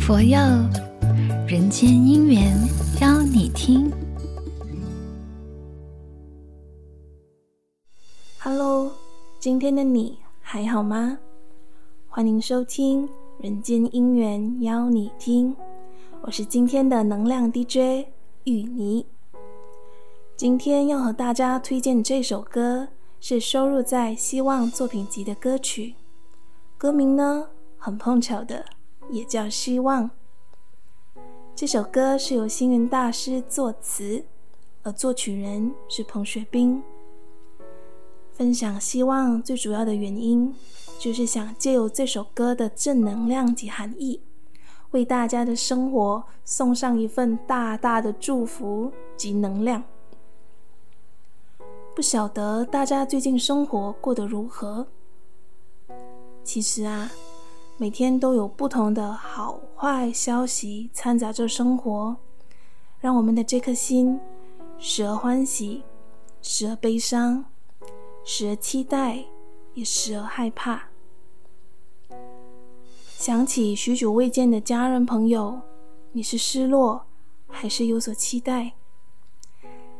佛佑人间因缘邀你听。Hello，今天的你还好吗？欢迎收听《人间因缘邀你听》，我是今天的能量 DJ 玉妮。今天要和大家推荐这首歌，是收录在《希望》作品集的歌曲，歌名呢，很碰巧的。也叫希望。这首歌是由星云大师作词，而作曲人是彭学斌。分享希望最主要的原因，就是想借由这首歌的正能量及含义，为大家的生活送上一份大大的祝福及能量。不晓得大家最近生活过得如何？其实啊。每天都有不同的好坏消息掺杂着生活，让我们的这颗心时而欢喜，时而悲伤，时而期待，也时而害怕。想起许久未见的家人朋友，你是失落还是有所期待？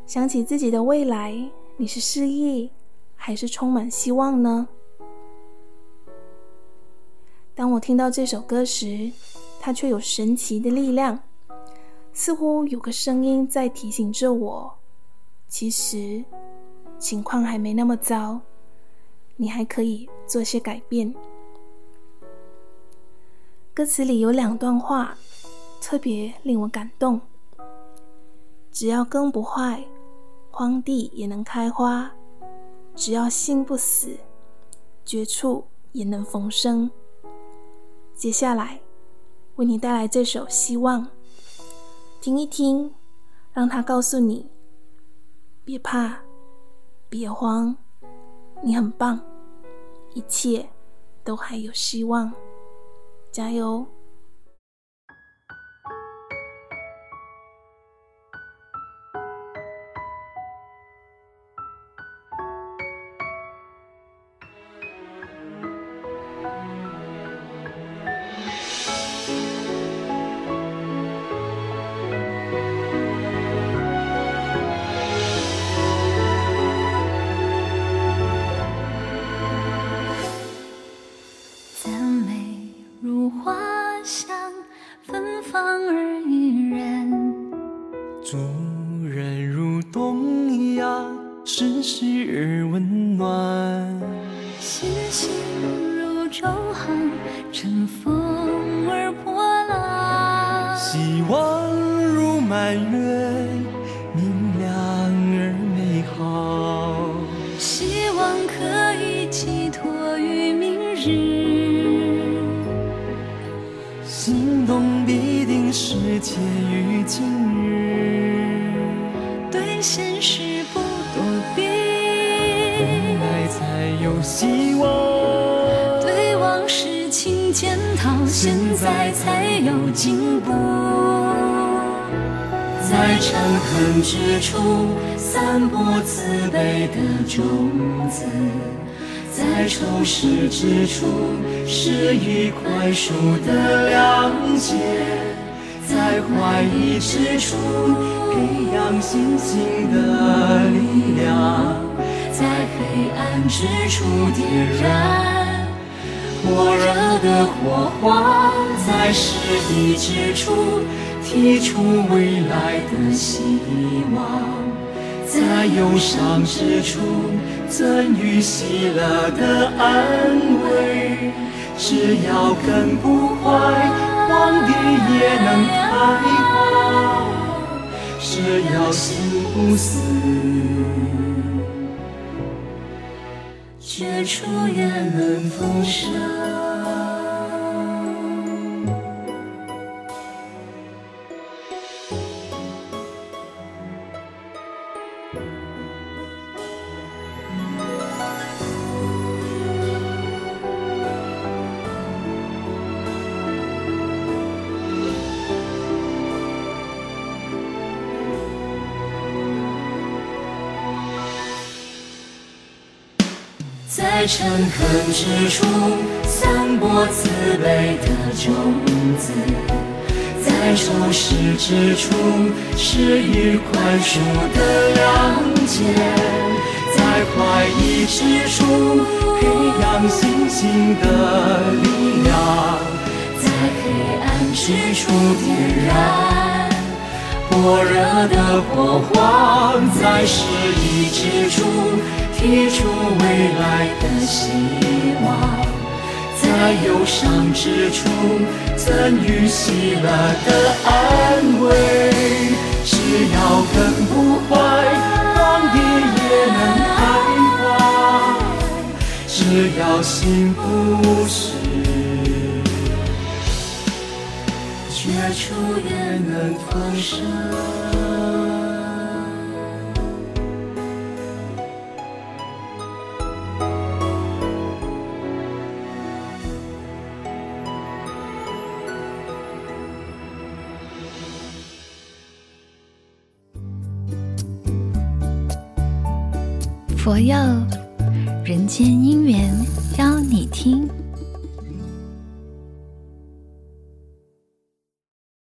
想起自己的未来，你是失意还是充满希望呢？当我听到这首歌时，它却有神奇的力量，似乎有个声音在提醒着我：其实情况还没那么糟，你还可以做些改变。歌词里有两段话特别令我感动：只要根不坏，荒地也能开花；只要心不死，绝处也能逢生。接下来，为你带来这首《希望》，听一听，让它告诉你：别怕，别慌，你很棒，一切都还有希望，加油！花香芬芳而怡然。族人如冬阳世事而温暖星星如昼行乘风而破浪。希望如满月明亮而美好。现实不躲避，爱才有希望；对往事轻检讨，现在才有进步，在。诚恳之处散播慈悲的种子，在仇视之处施予宽恕的谅解，在怀疑之处培养信心的力量，在黑暗之处点燃。火热的火花，在失意之处提出未来的希望，在忧伤之处赠予喜乐的安慰。只要根不坏，荒地也能开花；只要心不死。绝处也能逢生。在诚恳之处，散播慈悲的种子；在仇视之处，施予宽恕的良解；在怀疑之处，培养信心的力量；在黑暗之处，点燃。火热的火花；在失意之处，提出未来的希望，在忧伤之处赠予喜乐的安慰。只要根不坏，荒野也能开花；只要心不死，绝处也能丰盛。佛佑，人间姻缘邀你听。